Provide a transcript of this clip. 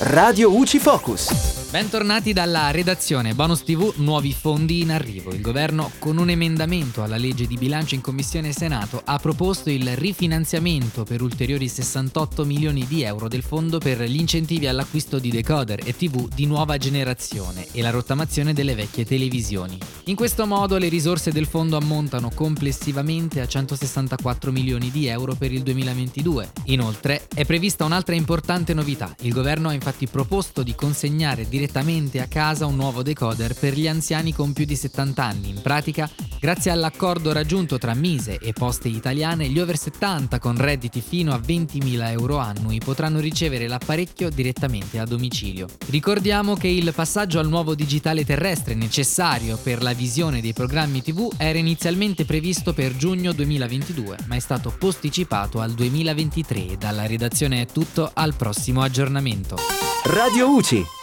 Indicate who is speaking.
Speaker 1: Radio UCI Focus.
Speaker 2: Bentornati dalla redazione Bonus TV, nuovi fondi in arrivo. Il governo con un emendamento alla legge di bilancio in Commissione Senato ha proposto il rifinanziamento per ulteriori 68 milioni di euro del fondo per gli incentivi all'acquisto di decoder e TV di nuova generazione e la rottamazione delle vecchie televisioni. In questo modo le risorse del fondo ammontano complessivamente a 164 milioni di euro per il 2022. Inoltre è prevista un'altra importante novità. Il governo ha infatti proposto di consegnare direttamente direttamente a casa un nuovo decoder per gli anziani con più di 70 anni. In pratica, grazie all'accordo raggiunto tra Mise e Poste Italiane, gli over 70 con redditi fino a 20.000 euro annui potranno ricevere l'apparecchio direttamente a domicilio. Ricordiamo che il passaggio al nuovo digitale terrestre necessario per la visione dei programmi TV era inizialmente previsto per giugno 2022, ma è stato posticipato al 2023. Dalla redazione è tutto, al prossimo aggiornamento.
Speaker 1: Radio UCI